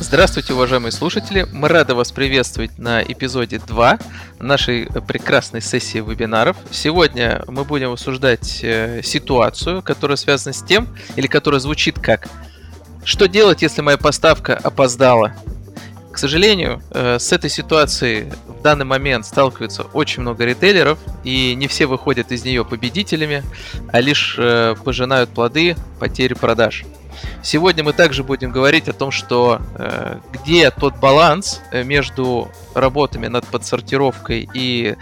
Здравствуйте, уважаемые слушатели! Мы рады вас приветствовать на эпизоде 2 нашей прекрасной сессии вебинаров. Сегодня мы будем обсуждать э, ситуацию, которая связана с тем, или которая звучит как «Что делать, если моя поставка опоздала?» К сожалению, э, с этой ситуацией в данный момент сталкиваются очень много ритейлеров, и не все выходят из нее победителями, а лишь э, пожинают плоды потери продаж. Сегодня мы также будем говорить о том, что э, где тот баланс э, между работами над подсортировкой и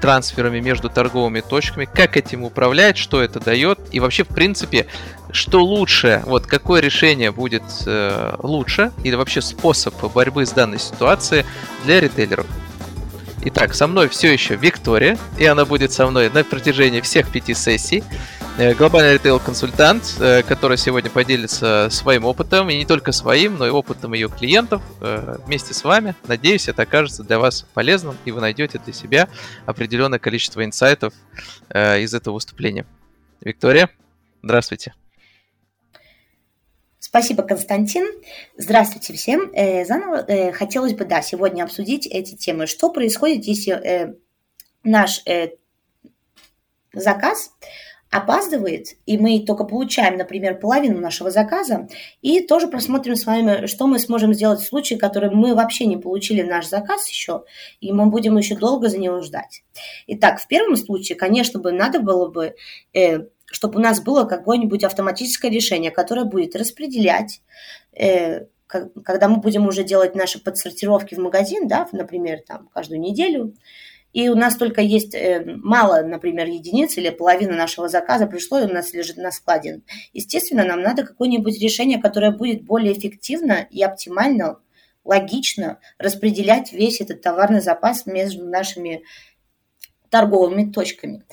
трансферами между торговыми точками, как этим управлять, что это дает и вообще в принципе что лучше, вот какое решение будет э, лучше или вообще способ борьбы с данной ситуацией для ритейлеров. Итак, со мной все еще Виктория, и она будет со мной на протяжении всех пяти сессий. Э, глобальный ритейл-консультант, э, который сегодня поделится своим опытом, и не только своим, но и опытом ее клиентов э, вместе с вами. Надеюсь, это окажется для вас полезным, и вы найдете для себя определенное количество инсайтов из этого выступления. Виктория, здравствуйте. Спасибо, Константин. Здравствуйте всем. Заново хотелось бы, да, сегодня обсудить эти темы. Что происходит, если наш заказ опаздывает, и мы только получаем, например, половину нашего заказа, и тоже просмотрим с вами, что мы сможем сделать в случае, который мы вообще не получили наш заказ еще, и мы будем еще долго за него ждать. Итак, в первом случае, конечно бы, надо было бы э, чтобы у нас было какое-нибудь автоматическое решение, которое будет распределять, э, когда мы будем уже делать наши подсортировки в магазин, да, например, там каждую неделю, и у нас только есть э, мало, например, единиц или половина нашего заказа пришло и у нас лежит на складе. Естественно, нам надо какое-нибудь решение, которое будет более эффективно и оптимально, логично распределять весь этот товарный запас между нашими торговыми точками.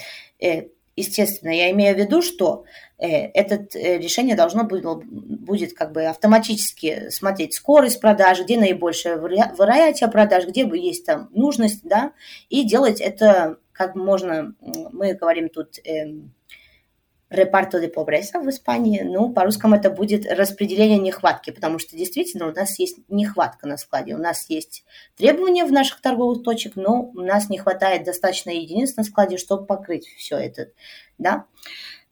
Естественно, я имею в виду, что э, это э, решение должно было, будет как бы автоматически смотреть скорость продажи, где наибольшая вероятие продаж, где бы есть там нужность, да, и делать это как можно, мы говорим тут э, репарто де побреса в Испании, ну, по-русскому это будет распределение нехватки, потому что действительно у нас есть нехватка на складе, у нас есть требования в наших торговых точек, но у нас не хватает достаточно единиц на складе, чтобы покрыть все это, да.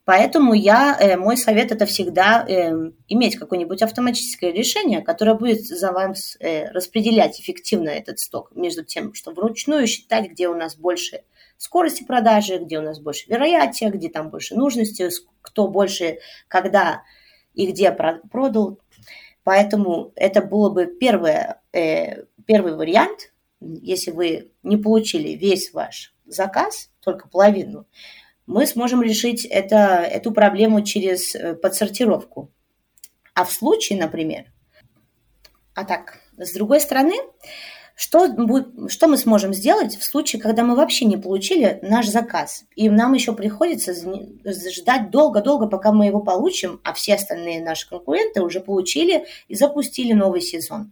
Поэтому я, э, мой совет это всегда э, иметь какое-нибудь автоматическое решение, которое будет за вами э, распределять эффективно этот сток между тем, что вручную считать, где у нас больше скорости продажи, где у нас больше вероятия, где там больше нужности, кто больше, когда и где продал. Поэтому это было бы первое, э, первый вариант, если вы не получили весь ваш заказ, только половину, мы сможем решить это, эту проблему через э, подсортировку. А в случае, например, а так, с другой стороны, что, что мы сможем сделать в случае, когда мы вообще не получили наш заказ, и нам еще приходится ждать долго-долго, пока мы его получим, а все остальные наши конкуренты уже получили и запустили новый сезон.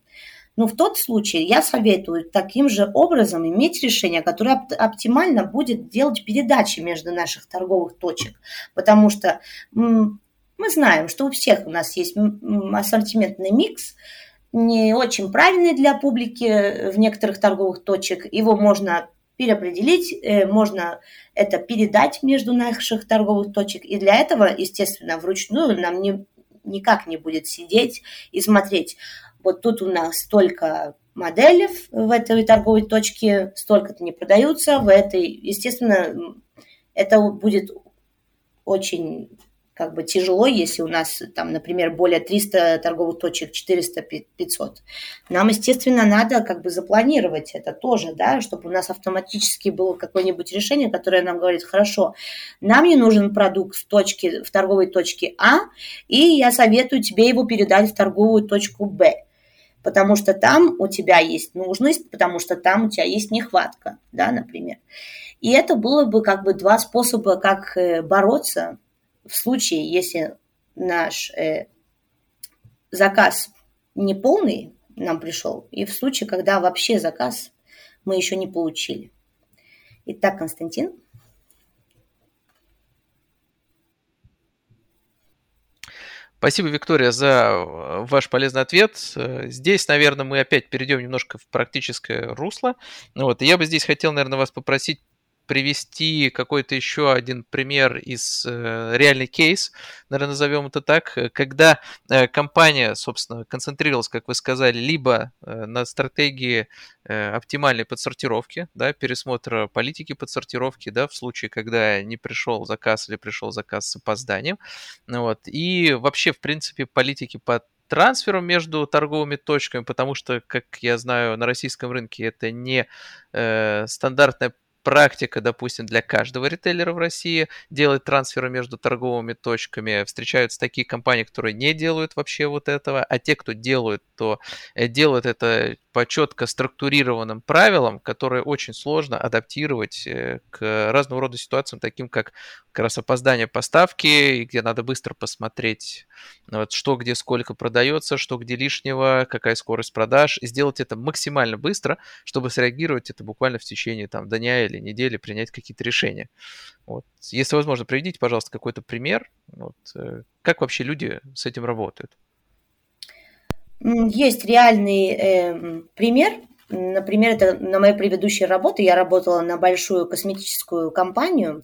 Но в тот случай я советую таким же образом иметь решение, которое оптимально будет делать передачи между наших торговых точек, потому что мы знаем, что у всех у нас есть ассортиментный микс, не очень правильный для публики в некоторых торговых точек. Его можно переопределить, э, можно это передать между наших торговых точек. И для этого, естественно, вручную нам не, никак не будет сидеть и смотреть. Вот тут у нас столько моделей в этой торговой точке, столько-то не продаются, в этой, естественно, это будет очень как бы тяжело, если у нас там, например, более 300 торговых точек, 400-500. Нам, естественно, надо как бы запланировать это тоже, да, чтобы у нас автоматически было какое-нибудь решение, которое нам говорит, хорошо, нам не нужен продукт в точке, в торговой точке А, и я советую тебе его передать в торговую точку Б потому что там у тебя есть нужность, потому что там у тебя есть нехватка, да, например. И это было бы как бы два способа, как э, бороться в случае, если наш э, заказ не полный нам пришел, и в случае, когда вообще заказ мы еще не получили. Итак, Константин. Спасибо, Виктория, за ваш полезный ответ. Здесь, наверное, мы опять перейдем немножко в практическое русло. Вот. И я бы здесь хотел, наверное, вас попросить привести какой-то еще один пример из э, реальный кейс, наверное, назовем это так, э, когда э, компания, собственно, концентрировалась, как вы сказали, либо э, на стратегии э, оптимальной подсортировки, да, пересмотра политики подсортировки, да, в случае, когда не пришел заказ или пришел заказ с опозданием, вот, и вообще, в принципе, политики по трансфером между торговыми точками, потому что, как я знаю, на российском рынке это не э, стандартная практика, допустим, для каждого ритейлера в России делать трансферы между торговыми точками. Встречаются такие компании, которые не делают вообще вот этого, а те, кто делают, то э, делают это по четко структурированным правилам, которые очень сложно адаптировать э, к разного рода ситуациям, таким как как раз опоздание поставки, где надо быстро посмотреть, вот, что где сколько продается, что где лишнего, какая скорость продаж, и сделать это максимально быстро, чтобы среагировать это буквально в течение там, дня или недели, принять какие-то решения. Вот. Если возможно, приведите, пожалуйста, какой-то пример, вот, э, как вообще люди с этим работают. Есть реальный э, пример. Например, это на моей предыдущей работе я работала на большую косметическую компанию,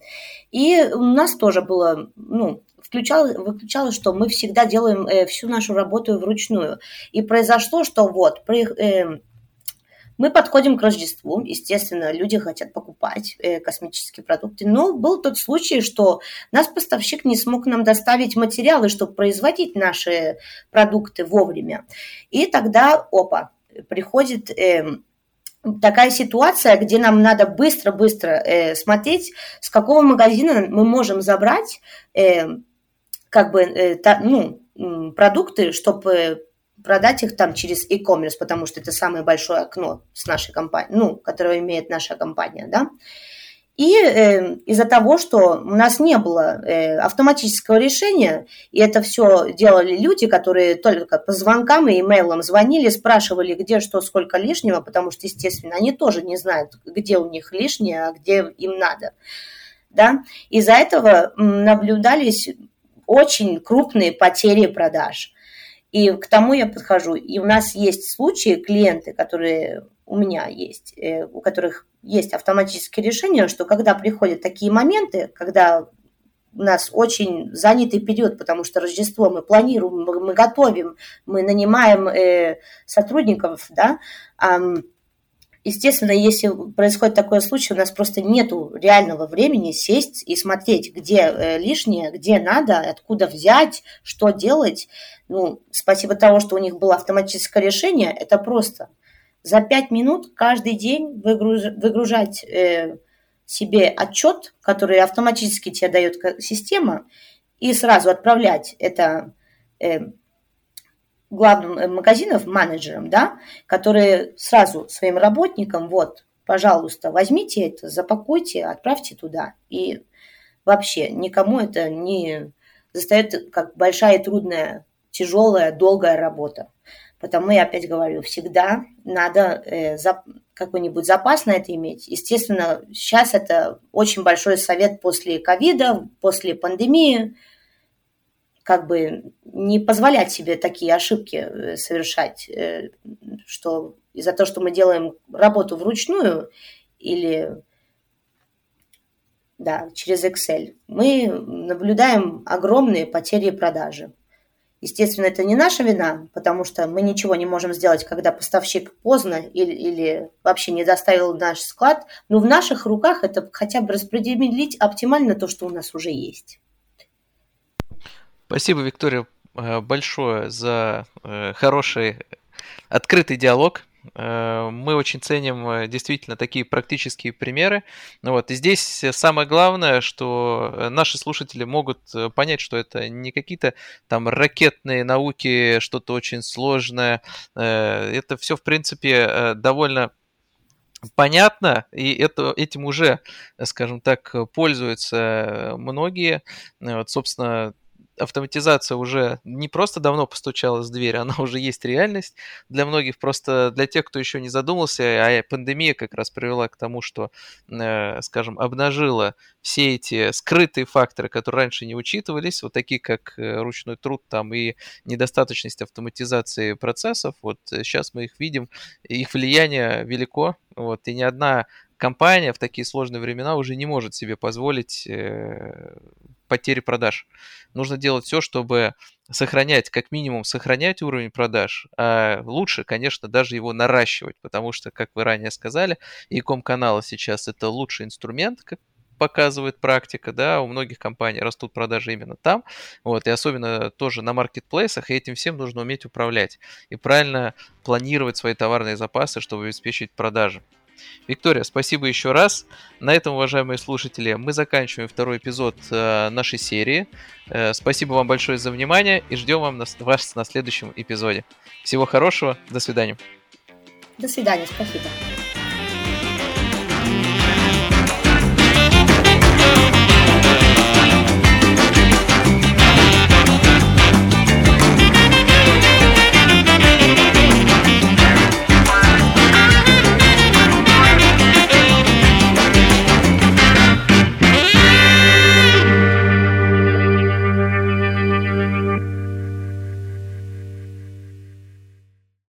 и у нас тоже было, ну, включалось, выключалось, что мы всегда делаем э, всю нашу работу вручную. И произошло, что вот, при, э, мы подходим к Рождеству, естественно, люди хотят покупать э, космические продукты, но был тот случай, что наш поставщик не смог нам доставить материалы, чтобы производить наши продукты вовремя. И тогда, опа, приходит э, такая ситуация, где нам надо быстро-быстро э, смотреть, с какого магазина мы можем забрать э, как бы, э, та, ну, продукты, чтобы продать их там через e-commerce, потому что это самое большое окно с нашей компанией, ну, которое имеет наша компания, да. И э, из-за того, что у нас не было э, автоматического решения, и это все делали люди, которые только по звонкам и имейлам звонили, спрашивали, где что, сколько лишнего, потому что, естественно, они тоже не знают, где у них лишнее, а где им надо. Да? Из-за этого наблюдались очень крупные потери продаж. И к тому я подхожу. И у нас есть случаи, клиенты, которые у меня есть, э, у которых есть автоматические решения, что когда приходят такие моменты, когда у нас очень занятый период, потому что Рождество мы планируем, мы, готовим, мы нанимаем э, сотрудников, да, Естественно, если происходит такой случай, у нас просто нет реального времени сесть и смотреть, где э, лишнее, где надо, откуда взять, что делать. Ну, спасибо того, что у них было автоматическое решение, это просто за пять минут каждый день выгруж... выгружать э, себе отчет, который автоматически тебе дает система, и сразу отправлять это э, главным э, магазинов, менеджерам, да, которые сразу своим работникам, вот, пожалуйста, возьмите это, запакуйте, отправьте туда. И вообще никому это не застает как большая трудная, тяжелая, долгая работа. Потому я опять говорю, всегда надо э, за, какой-нибудь запас на это иметь. Естественно, сейчас это очень большой совет после ковида, после пандемии, как бы не позволять себе такие ошибки э, совершать, э, что из-за того, что мы делаем работу вручную или да, через Excel, мы наблюдаем огромные потери продажи. Естественно, это не наша вина, потому что мы ничего не можем сделать, когда поставщик поздно или, или вообще не доставил наш склад, но в наших руках это хотя бы распределить оптимально то, что у нас уже есть. Спасибо, Виктория, э, большое за э, хороший открытый диалог. Э, мы очень ценим действительно такие практические примеры. Ну вот. И здесь самое главное, что наши слушатели могут понять, что это не какие-то там ракетные науки, что-то очень сложное. Это все, в принципе, довольно понятно, и это, этим уже, скажем так, пользуются многие. Вот, собственно, автоматизация уже не просто давно постучалась в дверь, она уже есть реальность для многих. Просто для тех, кто еще не задумался, а пандемия как раз привела к тому, что, э, скажем, обнажила все эти скрытые факторы, которые раньше не учитывались, вот такие как э, ручной труд там и недостаточность автоматизации процессов, вот сейчас мы их видим, их влияние велико, вот, и ни одна компания в такие сложные времена уже не может себе позволить э, потери продаж. Нужно делать все, чтобы сохранять, как минимум сохранять уровень продаж, а лучше, конечно, даже его наращивать, потому что, как вы ранее сказали, e-com каналы сейчас это лучший инструмент, как показывает практика, да, у многих компаний растут продажи именно там, вот, и особенно тоже на маркетплейсах, и этим всем нужно уметь управлять и правильно планировать свои товарные запасы, чтобы обеспечить продажи. Виктория, спасибо еще раз. На этом, уважаемые слушатели, мы заканчиваем второй эпизод э, нашей серии. Э, спасибо вам большое за внимание и ждем вам вас на следующем эпизоде. Всего хорошего, до свидания. До свидания, спасибо.